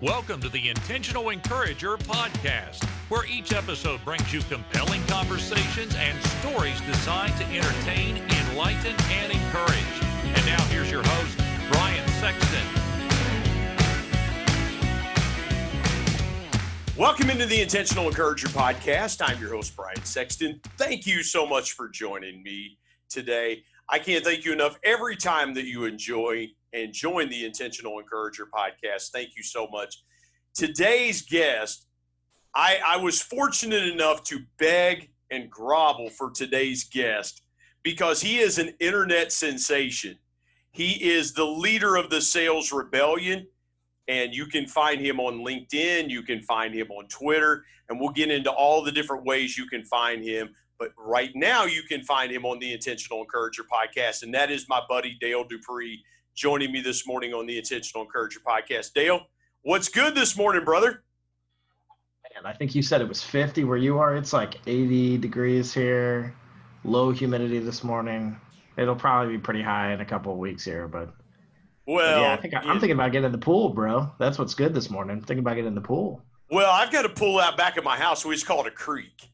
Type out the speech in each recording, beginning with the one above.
Welcome to the Intentional Encourager podcast, where each episode brings you compelling conversations and stories designed to entertain, enlighten, and encourage. And now here's your host, Brian Sexton. Welcome into the Intentional Encourager podcast. I'm your host, Brian Sexton. Thank you so much for joining me today. I can't thank you enough every time that you enjoy and join the Intentional Encourager podcast. Thank you so much. Today's guest, I, I was fortunate enough to beg and grovel for today's guest because he is an internet sensation. He is the leader of the Sales Rebellion, and you can find him on LinkedIn, you can find him on Twitter, and we'll get into all the different ways you can find him. But right now, you can find him on the Intentional Encourager podcast, and that is my buddy Dale Dupree joining me this morning on the Intentional Encourager podcast. Dale, what's good this morning, brother? Man, I think you said it was 50 where you are. It's like 80 degrees here, low humidity this morning. It'll probably be pretty high in a couple of weeks here, but well, but yeah, I think I, am thinking about getting in the pool, bro. That's what's good this morning. I'm thinking about getting in the pool. Well, I've got a pool out back of my house. We just call it a creek.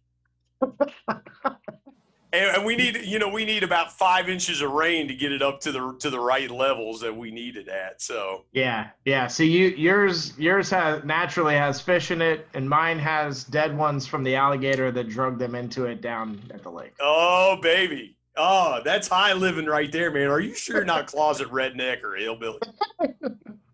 And, we need you know we need about five inches of rain to get it up to the to the right levels that we need it at so. Yeah yeah. So you yours yours has naturally has fish in it and mine has dead ones from the alligator that drug them into it down at the lake. Oh baby. Oh that's high living right there man. Are you sure not closet redneck or hillbilly?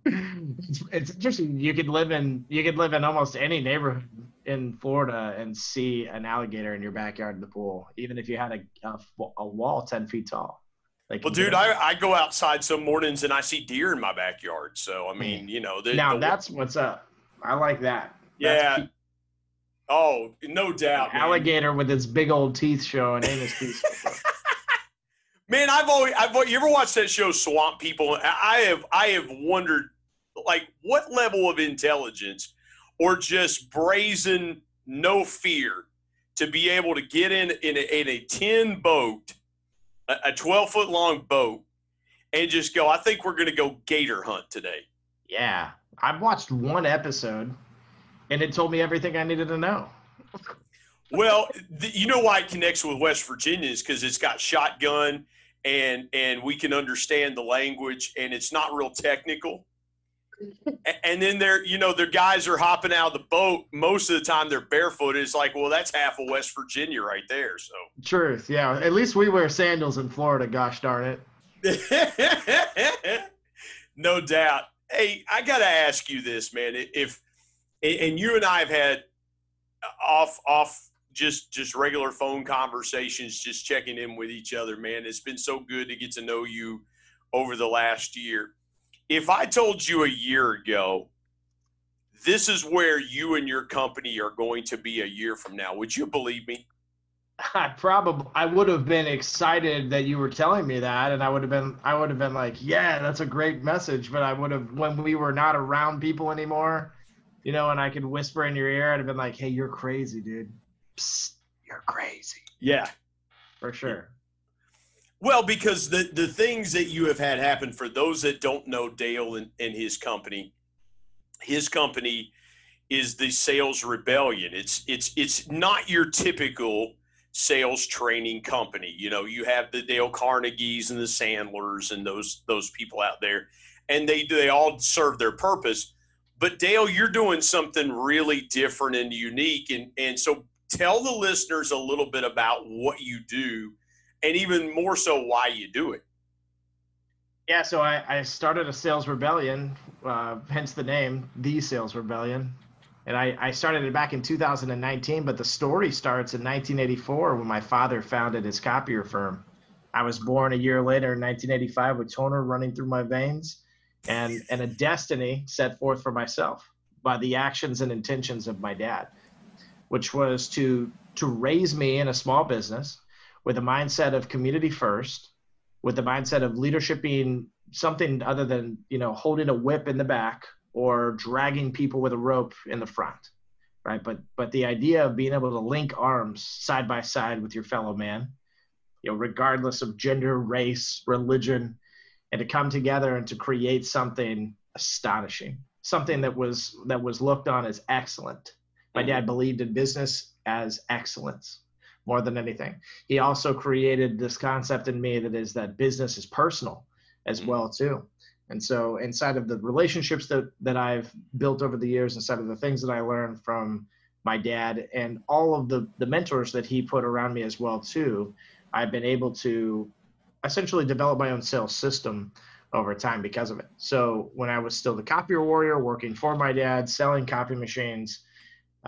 It's, it's interesting you could live in you could live in almost any neighborhood in Florida and see an alligator in your backyard in the pool, even if you had a, a, a wall 10 feet tall. Like, well, dude, I, I go outside some mornings and I see deer in my backyard. So, I mean, you know, the, now the, that's what's up. I like that. Yeah. That's oh, no doubt. Alligator man. with its big old teeth showing in his teeth. man, I've always, I've, you ever watched that show Swamp People? I have, I have wondered, like, what level of intelligence or just brazen no fear to be able to get in in a, in a 10 boat a 12 foot long boat and just go i think we're going to go gator hunt today. Yeah. I've watched one episode and it told me everything i needed to know. Well the, you know why it connects with west virginia is because it's got shotgun and and we can understand the language and it's not real technical and then they're you know their guys are hopping out of the boat. Most of the time they're barefoot. It's like well that's half of west virginia right there so. Truth yeah. At least we wear sandals in florida gosh darn it. No doubt. Hey i gotta ask you this man. If and you and i have had uh, off off just just regular phone conversations just checking in with each other man. It's been so good to get to know you over the last year if I told you a year ago, this is where you and your company are going to be a year from now, would you believe me? I probably I would have been excited that you were telling me that, and I would have been I would have been like, yeah, that's a great message. But I would have when we were not around people anymore, you know, and I could whisper in your ear, I'd have been like, hey, you're crazy, dude. Psst, you're crazy. Yeah, for sure. Well, because the the things that you have had happen for those that don't know Dale and, and his company, his company is the Sales Rebellion. It's it's it's not your typical sales training company. You know, you have the Dale Carnegies and the Sandlers and those those people out there, and they they all serve their purpose. But Dale, you're doing something really different and unique, and and so tell the listeners a little bit about what you do and even more so why you do it. Yeah, so I, I started a sales rebellion, uh, hence the name, the Sales Rebellion. And I, I started it back in 2019, but the story starts in 1984 when my father founded his copier firm. I was born a year later in 1985 with toner running through my veins and, and a destiny set forth for myself by the actions and intentions of my dad, which was to, to raise me in a small business with a mindset of community first, with the mindset of leadership being something other than you know holding a whip in the back or dragging people with a rope in the front right? But but the idea of being able to link arms side by side with your fellow man you know regardless of gender race religion and to come together and to create something astonishing something that was that was looked on as excellent. My mm-hmm. dad believed in business as excellence more than anything. He also created this concept in me that is that business is personal as well too. And so inside of the relationships that that I've built over the years, inside of the things that I learned from my dad and all of the the mentors that he put around me as well too, I've been able to essentially develop my own sales system over time because of it. So when I was still the copier warrior, working for my dad, selling copy machines,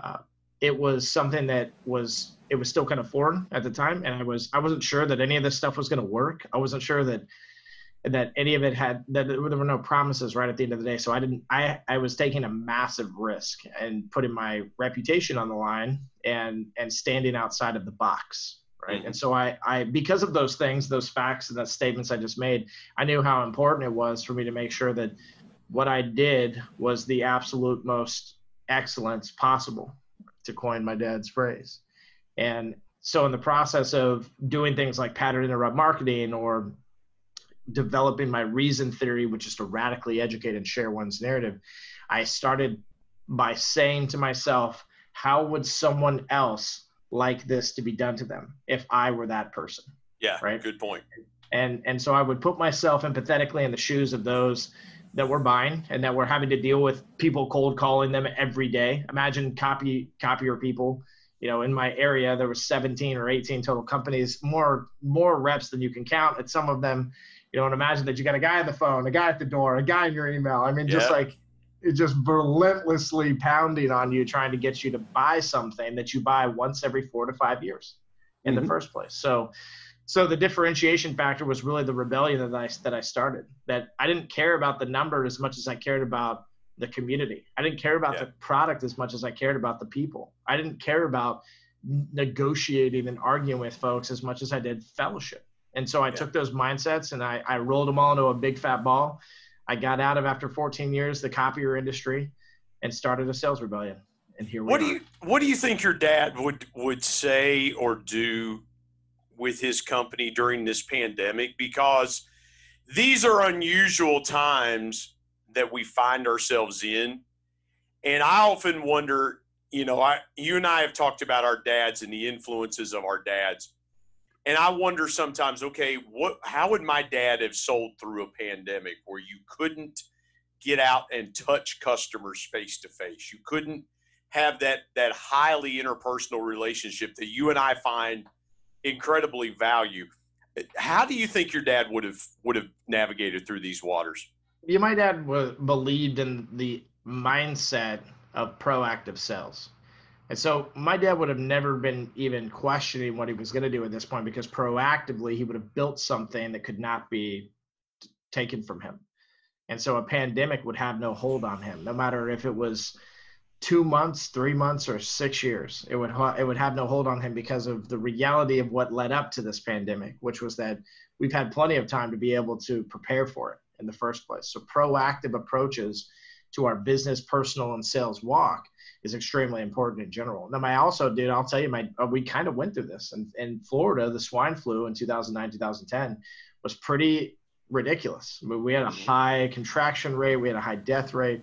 uh, it was something that was it was still kind of foreign at the time, and I was I wasn't sure that any of this stuff was going to work. I wasn't sure that that any of it had that there were no promises right at the end of the day. So I didn't I I was taking a massive risk and putting my reputation on the line and and standing outside of the box right mm-hmm. and so I, I because of those things those facts and those statements i just made i knew how important it was for me to make sure that what i did was the absolute most excellence possible to coin my dad's phrase and so in the process of doing things like pattern interrupt marketing or developing my reason theory which is to radically educate and share one's narrative i started by saying to myself how would someone else like this to be done to them if I were that person. Yeah, right. Good point. And and so I would put myself empathetically in the shoes of those that were buying and that were having to deal with people cold calling them every day. Imagine copy copier people. You know, in my area, there was 17 or 18 total companies, more more reps than you can count. At some of them, you know, and imagine that you got a guy on the phone, a guy at the door, a guy in your email. I mean, just like just relentlessly pounding on you, trying to get you to buy something that you buy once every four to five years in mm-hmm. the first place. So, so the differentiation factor was really the rebellion that I that I started. That I didn't care about the number as much as I cared about the community. I didn't care about yeah. the product as much as I cared about the people. I didn't care about negotiating and arguing with folks as much as I did fellowship. And so I yeah. took those mindsets and I, I rolled them all into a big fat ball I got out of after 14 years the copier industry and started a sales rebellion. And here we what are. do you what do you think your dad would would say or do with his company during this pandemic? Because these are unusual times that we find ourselves in. And I often wonder, you know, I you and I have talked about our dads and the influences of our dads and I wonder sometimes, okay, what how would my dad have sold through a pandemic where you couldn't get out and touch customers face to face? You couldn't have that that highly interpersonal relationship that you and I find incredibly value. How do you think your dad would have would have navigated through these waters? My dad was, believed in the mindset of proactive sales. And so my dad would have never been even questioning what he was going to do at this point because proactively he would have built something that could not be taken from him. And so a pandemic would have no hold on him, no matter if it was two months, three months, or six years. It would ha- it would have no hold on him because of the reality of what led up to this pandemic, which was that we've had plenty of time to be able to prepare for it in the first place. So proactive approaches to our business, personal, and sales walk is extremely important in general. Now, I also did, I'll tell you, my uh, we kind of went through this. And in Florida, the swine flu in 2009, 2010 was pretty ridiculous. I mean, we had a mm-hmm. high contraction rate, we had a high death rate.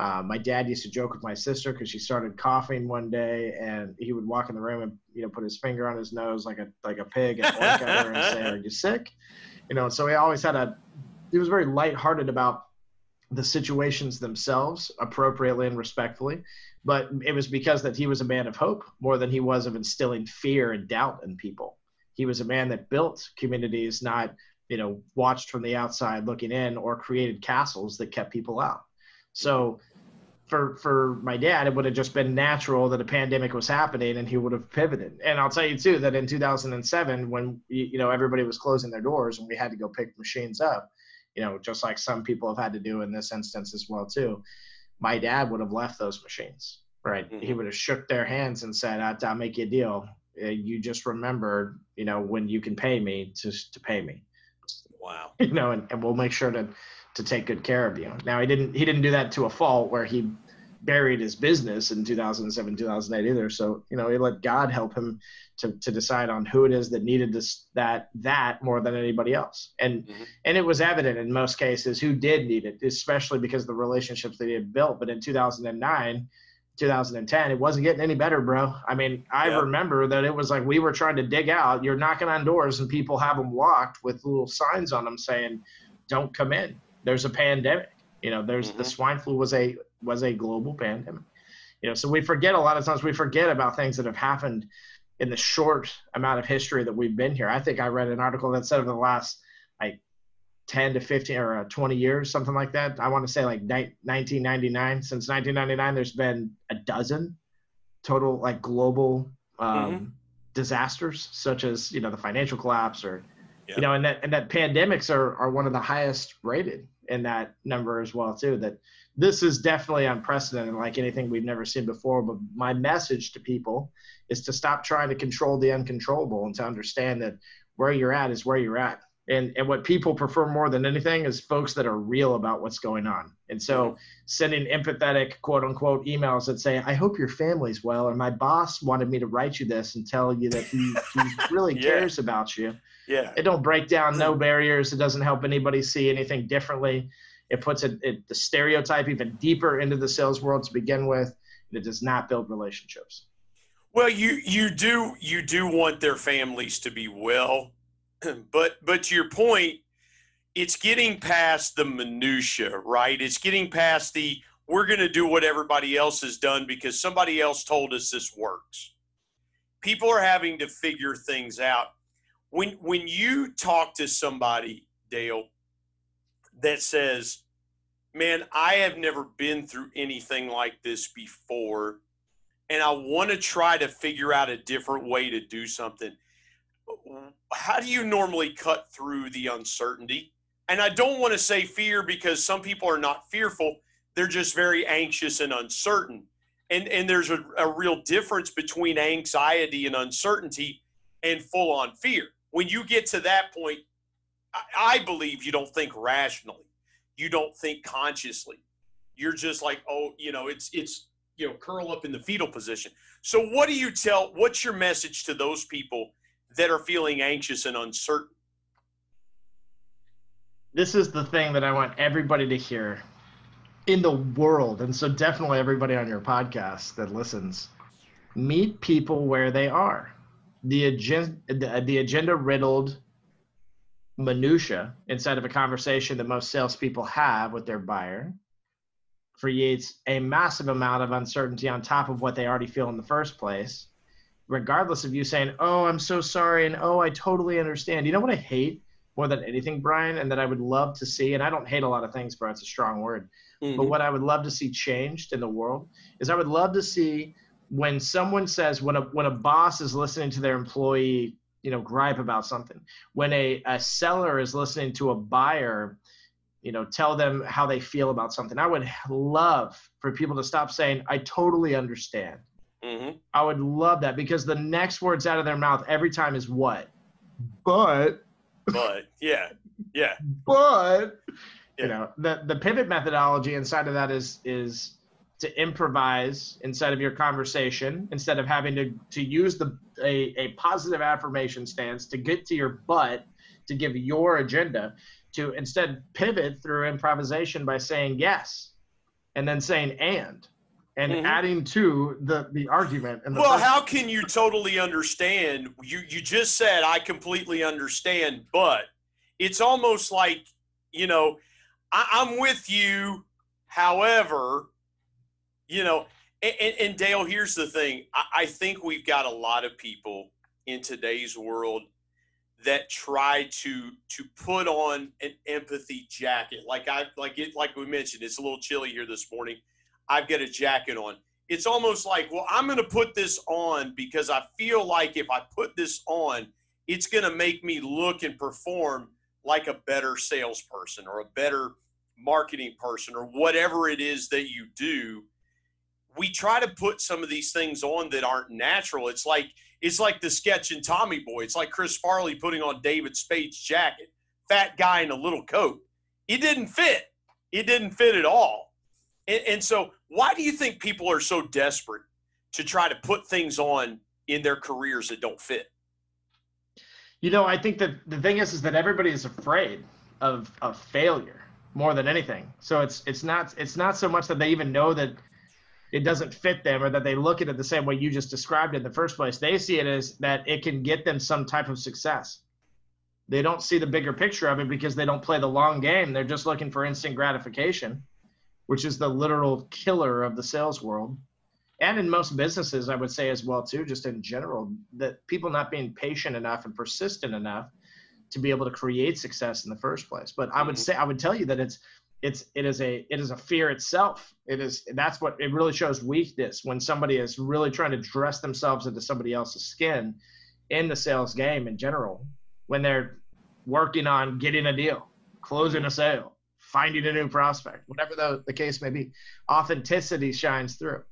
Uh, my dad used to joke with my sister because she started coughing one day, and he would walk in the room and you know put his finger on his nose like a like a pig and look at her and say, "Are you sick?" You know. So he always had a. He was very lighthearted about the situations themselves appropriately and respectfully but it was because that he was a man of hope more than he was of instilling fear and doubt in people. He was a man that built communities not you know watched from the outside looking in or created castles that kept people out. So for for my dad it would have just been natural that a pandemic was happening and he would have pivoted. And i'll tell you too that in 2007 when you know everybody was closing their doors and we had to go pick machines up you know just like some people have had to do in this instance as well too my dad would have left those machines, right? Mm-hmm. He would have shook their hands and said, I'll, I'll make you a deal. Uh, you just remember, you know, when you can pay me to, to pay me. Wow. You know, and, and we'll make sure to, to take good care of you. Now he didn't, he didn't do that to a fault where he buried his business in 2007, 2008 either. So, you know, he let God help him to, to decide on who it is that needed this, that, that more than anybody else. And, mm-hmm. and it was evident in most cases who did need it, especially because of the relationships that he had built. But in 2009, 2010, it wasn't getting any better, bro. I mean, I yeah. remember that it was like we were trying to dig out. You're knocking on doors and people have them locked with little signs on them saying, "Don't come in. There's a pandemic." You know, there's mm-hmm. the swine flu was a was a global pandemic. You know, so we forget a lot of times we forget about things that have happened in the short amount of history that we've been here. I think I read an article that said over the last like 10 to 15 or uh, 20 years, something like that. I want to say like 1999. Since 1999, there's been a dozen total like global um, mm-hmm. disasters, such as you know the financial collapse or yeah. you know, and that and that pandemics are are one of the highest rated in that number as well too. That this is definitely unprecedented, like anything we've never seen before. But my message to people is to stop trying to control the uncontrollable and to understand that where you're at is where you're at and and what people prefer more than anything is folks that are real about what's going on. And so sending empathetic quote unquote emails that say i hope your family's well or my boss wanted me to write you this and tell you that he, he really yeah. cares about you. Yeah. It don't break down no mm-hmm. barriers. It doesn't help anybody see anything differently. It puts it, it the stereotype even deeper into the sales world to begin with it does not build relationships. Well you you do you do want their families to be well but but to your point, it's getting past the minutia, right? It's getting past the we're going to do what everybody else has done because somebody else told us this works. People are having to figure things out. When when you talk to somebody, Dale, that says, "Man, I have never been through anything like this before." And I want to try to figure out a different way to do something how do you normally cut through the uncertainty? And I don't want to say fear because some people are not fearful, they're just very anxious and uncertain. And, and there's a, a real difference between anxiety and uncertainty and full on fear. When you get to that point, I, I believe you don't think rationally, you don't think consciously. You're just like, oh, you know, it's it's you know, curl up in the fetal position. So what do you tell what's your message to those people that are feeling anxious and uncertain. This is the thing that I want everybody to hear in the world. And so, definitely, everybody on your podcast that listens, meet people where they are. The agenda, the agenda riddled minutia inside of a conversation that most salespeople have with their buyer creates a massive amount of uncertainty on top of what they already feel in the first place regardless of you saying, "Oh, I'm so sorry," and "Oh, I totally understand." You know what I hate more than anything, Brian, and that I would love to see, and I don't hate a lot of things, but it's a strong word. Mm-hmm. But what I would love to see changed in the world is I would love to see when someone says when a when a boss is listening to their employee, you know, gripe about something, when a, a seller is listening to a buyer, you know, tell them how they feel about something. I would love for people to stop saying, I totally understand. Mm-hmm. I would love that because the next words out of their mouth every time is what? But. But yeah, yeah. But yeah. you know the the pivot methodology inside of that is is to improvise inside of your conversation instead of having to to use the a, a positive affirmation stance to get to your but to give your agenda to instead pivot through improvisation by saying yes and then saying and and mm-hmm. adding to the the argument. And the well, how can you totally understand? You you just said I completely understand, but it's almost like you know I, I'm with you. However, you know, and, and, Dale, here's the thing. I, I think we've got a lot of people in today's world that try to to put on an empathy jacket like i like it like we mentioned it's a little chilly here this morning I've got a jacket on. It's almost like, well, I'm going to put this on because I feel like if I put this on, it's going to make me look and perform like a better salesperson or a better marketing person or whatever it is that you do. We try to put some of these things on that aren't natural. It's like it's like the sketch in Tommy Boy. It's like Chris Farley putting on David Spade's jacket, fat guy in a little coat. It didn't fit. It didn't fit at all And, and so, why do you think people are so desperate to try to put things on in their careers that don't fit? You know, I think that the thing is, is that everybody is afraid of of failure more than anything. So it's it's not it's not so much that they even know that it doesn't fit them or that they look at it the same way you just described in the first place. They see it as that it can get them some type of success. They don't see the bigger picture of it because they don't play the long game. They're just looking for instant gratification, which is the literal killer of the sales world. And in most businesses, I would say as well too, just in general, that people not being patient enough and persistent enough to be able to create success in the first place. But I would mm-hmm. say I would tell you that it's it's it is a it is a fear itself. It is that's what it really shows weakness when somebody is really trying to dress themselves into somebody else's skin in the sales game in general when they're working on getting a deal, closing a sale, finding a new prospect, whatever the, the case may be. Authenticity shines through.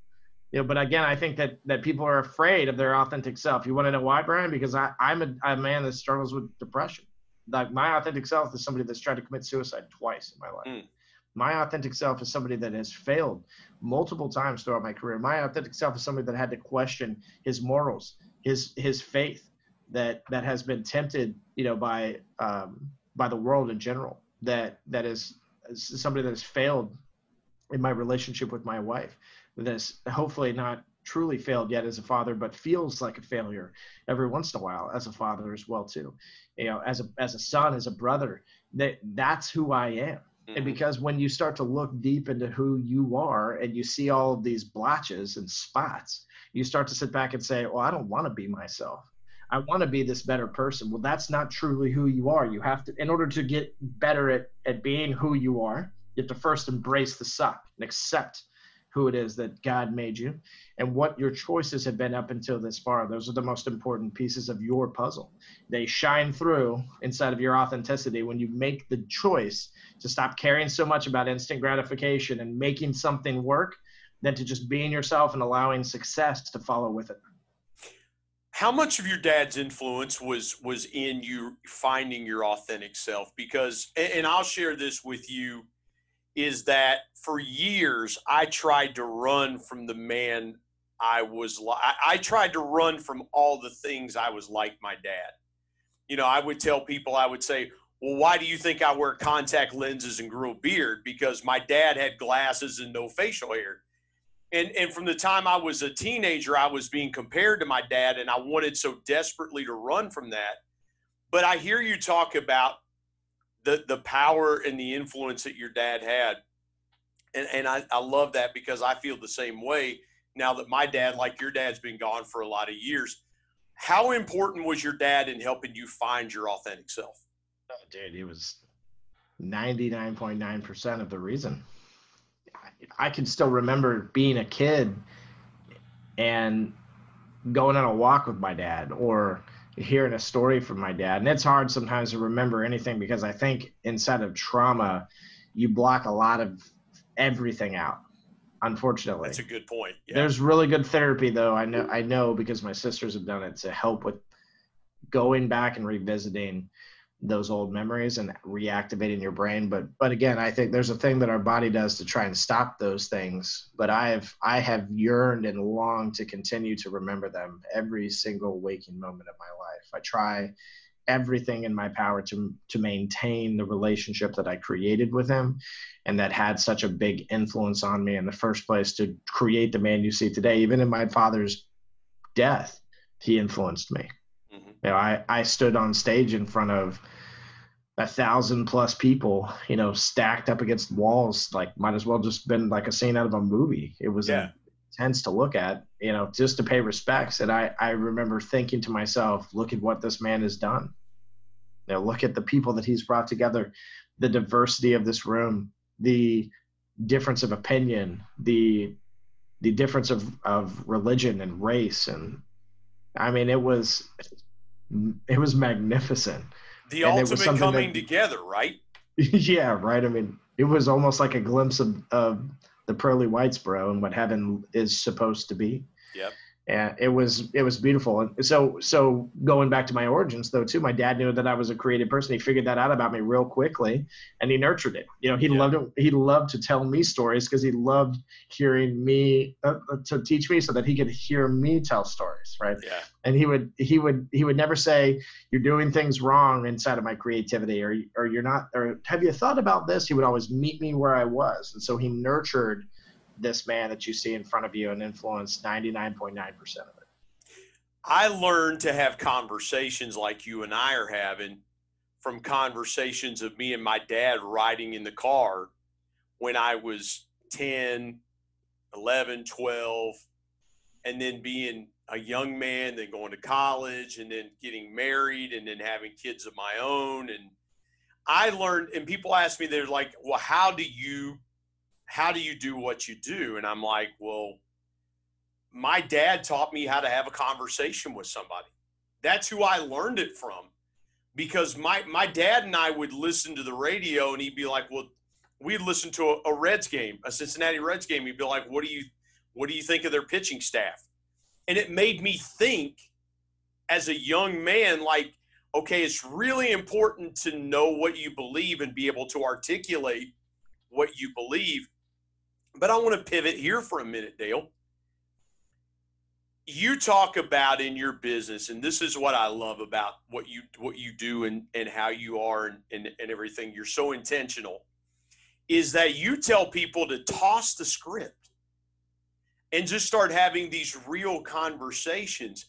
You know, but again, I think that that people are afraid of their authentic self. You want to know why, Brian? Because I, I'm a, a man that struggles with depression. Like my authentic self is somebody that's tried to commit suicide twice in my life. Mm. My authentic self is somebody that has failed multiple times throughout my career. My authentic self is somebody that had to question his morals, his his faith, that that has been tempted, you know, by um, by the world in general. That that is somebody that has failed in my relationship with my wife. That has hopefully not truly failed yet as a father, but feels like a failure every once in a while as a father as well too. You know, as a as a son, as a brother, that that's who I am. And mm-hmm. because when you start to look deep into who you are and you see all of these blotches and spots, you start to sit back and say, Well, I don't want to be myself. I want to be this better person. Well, that's not truly who you are. You have to, in order to get better at, at being who you are, you have to first embrace the suck and accept who it is that God made you and what your choices have been up until this far. Those are the most important pieces of your puzzle. They shine through inside of your authenticity when you make the choice to stop caring so much about instant gratification and making something work than to just being yourself and allowing success to follow with it. How much of your dad's influence was was in you finding your authentic self? Because, and I'll share this with you is that for years I tried to run from the man I was like. I tried to run from all the things I was like my dad. You know, I would tell people, I would say, well, why do you think I wear contact lenses and grow a beard? Because my dad had glasses and no facial hair. And, and from the time I was a teenager, I was being compared to my dad, and I wanted so desperately to run from that. But I hear you talk about the the power and the influence that your dad had. And, and I, I love that because I feel the same way now that my dad, like your dad's been gone for a lot of years. How important was your dad in helping you find your authentic self? Oh, dude, he was 99.9% of the reason. I can still remember being a kid and going on a walk with my dad or hearing a story from my dad. And it's hard sometimes to remember anything because I think inside of trauma, you block a lot of everything out. Unfortunately, that's a good point. Yeah. There's really good therapy though. I know I know because my sisters have done it to help with going back and revisiting those old memories and reactivating your brain. But but again i think there's a thing that our body does to try and stop those things. But i have i have yearned and longed to continue to remember them every single waking moment of my life. I try everything in my power to to maintain the relationship that i created with him and that had such a big influence on me in the first place to create the man you see today. Even in my father's death he influenced me you know, I, I stood on stage in front of a thousand plus people, you know, stacked up against walls, like might as well just been like a scene out of a movie. It was yeah. intense to look at, you know, just to pay respects. And I, I remember thinking to myself, look at what this man has done. You know, look at the people that he's brought together, the diversity of this room, the difference of opinion, the the difference of, of religion and race and I mean it was it was magnificent. The and ultimate coming that, together, right? yeah, right. I mean, it was almost like a glimpse of, of the pearly whites, bro, and what heaven is supposed to be. Yep. And it was it was beautiful. And so so going back to my origins though too my dad knew that i was a creative person. He figured that out about me real quickly and he nurtured it. You know he yeah. loved it. He loved to tell me stories because he loved hearing me uh, uh, to teach me so that he could hear me tell stories right? Yeah. And he would he would he would never say you're doing things wrong inside of my creativity or or you're not or have you thought about this? He would always meet me where i was. And so he nurtured this man that you see in front of you and influence 99.9% of it? I learned to have conversations like you and I are having from conversations of me and my dad riding in the car when I was 10, 11, 12, and then being a young man, then going to college, and then getting married, and then having kids of my own. And I learned, and people ask me, they're like, well, how do you how do you do what you do? And I'm like, well, my dad taught me how to have a conversation with somebody. That's who I learned it from because my, my dad and I would listen to the radio and he'd be like, well, we'd listen to a, a Reds game, a Cincinnati Reds game. He'd be like, what do you, what do you think of their pitching staff? And it made me think as a young man, like, okay, it's really important to know what you believe and be able to articulate what you believe but I want to pivot here for a minute, Dale. You talk about in your business, and this is what I love about what you what you do and, and how you are and, and, and everything. You're so intentional, is that you tell people to toss the script and just start having these real conversations.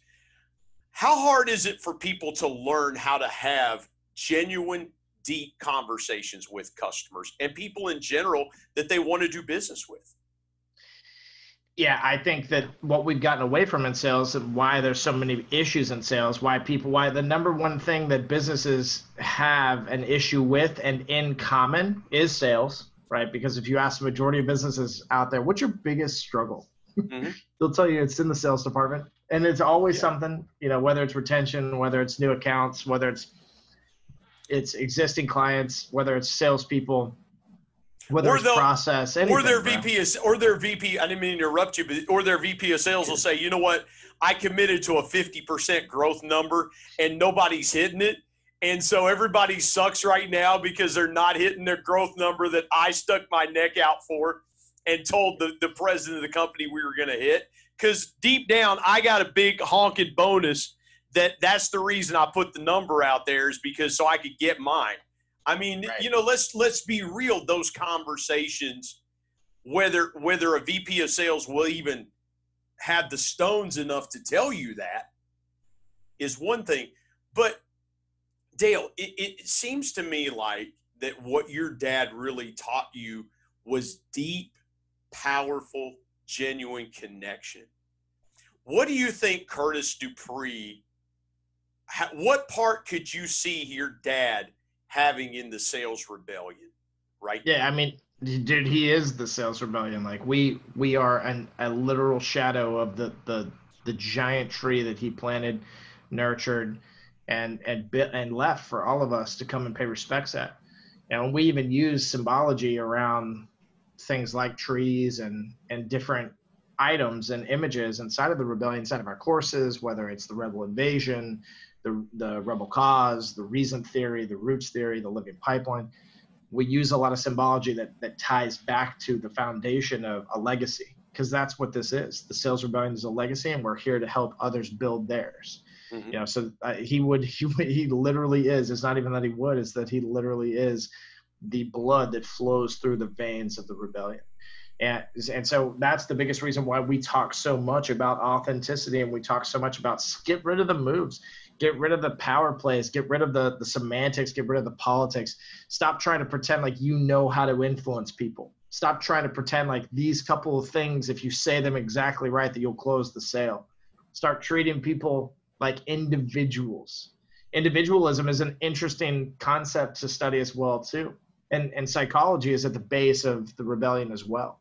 How hard is it for people to learn how to have genuine deep conversations with customers and people in general that they want to do business with. Yeah, I think that what we've gotten away from in sales and why there's so many issues in sales, why people, why the number one thing that businesses have an issue with and in common is sales, right? Because if you ask the majority of businesses out there, what's your biggest struggle? Mm-hmm. They'll tell you it's in the sales department. And it's always yeah. something, you know, whether it's retention, whether it's new accounts, whether it's it's existing clients, whether it's salespeople, whether or it's process, anything, or their VP is, or their VP. I didn't mean to interrupt you, but or their VP of sales will say, you know what, I committed to a fifty percent growth number, and nobody's hitting it. And so everybody sucks right now because they're not hitting their growth number that I stuck my neck out for and told the, the president of the company we were going to hit. Because deep down, I got a big honking bonus that that's the reason I put the number out there is because so I could get mine. I mean, right. you know, let's let's be real. Those conversations, whether whether a VP of sales will even have the stones enough to tell you that, is one thing. But Dale, it, it seems to me like that what your dad really taught you was deep, powerful, genuine connection. What do you think Curtis Dupree what part could you see your dad having in the sales rebellion? Right. Yeah, I mean, dude, he is the sales rebellion. Like we we are an, a literal shadow of the the the giant tree that he planted, nurtured, and and bit and left for all of us to come and pay respects at. And we even use symbology around things like trees and and different items and images inside of the rebellion, inside of our courses, whether it's the rebel invasion, the, the rebel cause, the reason theory, the roots theory, the living pipeline. We use a lot of symbology that, that ties back to the foundation of a legacy, because that's what this is. The sales rebellion is a legacy, and we're here to help others build theirs. Mm-hmm. You know, so uh, he would, he, he literally is. It's not even that he would; it's that he literally is the blood that flows through the veins of the rebellion. And, and so that's the biggest reason why we talk so much about authenticity and we talk so much about get rid of the moves get rid of the power plays get rid of the, the semantics get rid of the politics. Stop trying to pretend like you know how to influence people. Stop trying to pretend like these couple of things if you say them exactly right that you'll close the sale. Start treating people like individuals. Individualism is an interesting concept to study as well too. And and psychology is at the base of the rebellion as well.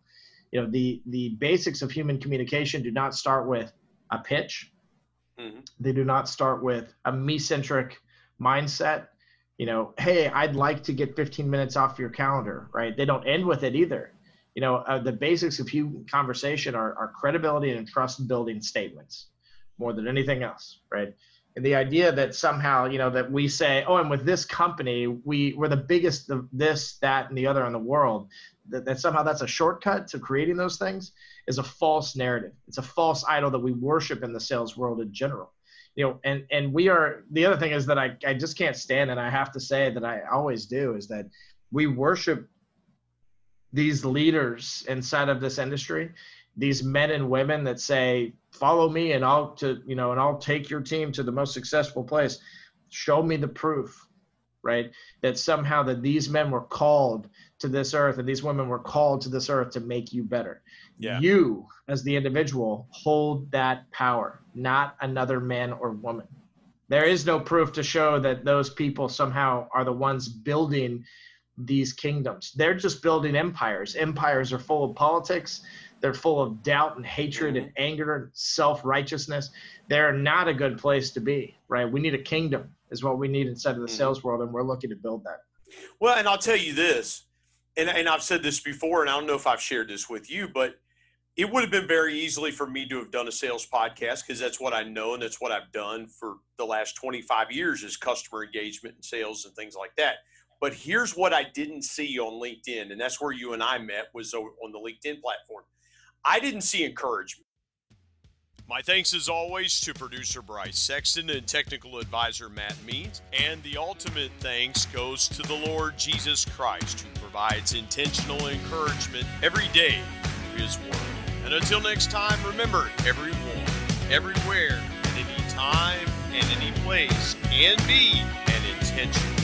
You know the the basics of human communication do not start with a pitch Mm-hmm. They do not start with a me centric mindset. You know, hey, I'd like to get 15 minutes off your calendar, right? They don't end with it either. you know, uh, the basics of human conversation are, are credibility and trust building statements more than anything else, right? And the idea that somehow, you know, that we say, oh, and with this company, we we're the biggest of this, that, and the other in the world, that, that somehow that's a shortcut to creating those things is a false narrative. It's a false idol that we worship in the sales world in general. You know, and and we are the other thing is that I, I just can't stand and I have to say that I always do is that we worship these leaders inside of this industry these men and women that say follow me and i'll to you know and i'll take your team to the most successful place show me the proof right that somehow that these men were called to this earth and these women were called to this earth to make you better yeah. you as the individual hold that power not another man or woman there is no proof to show that those people somehow are the ones building these kingdoms. They're just building empires. Empires are full of politics. They're full of doubt and hatred and mm-hmm. anger and self righteousness. They're not a good place to be, right? We need a kingdom, is what we need inside of the mm-hmm. sales world, and we're looking to build that. Well, and I'll tell you this, and, and I've said this before, and I don't know if I've shared this with you, but it would have been very easily for me to have done a sales podcast because that's what I know and that's what I've done for the last 25 years is customer engagement and sales and things like that. But here's what I didn't see on LinkedIn, and that's where you and I met was on the LinkedIn platform. I didn't see encouragement. My thanks as always to producer Bryce Sexton and technical advisor Matt Means. And the ultimate thanks goes to the Lord Jesus Christ, who provides intentional encouragement every day through his word. And until next time, remember everyone, everywhere, at any time, and any place can be an intentional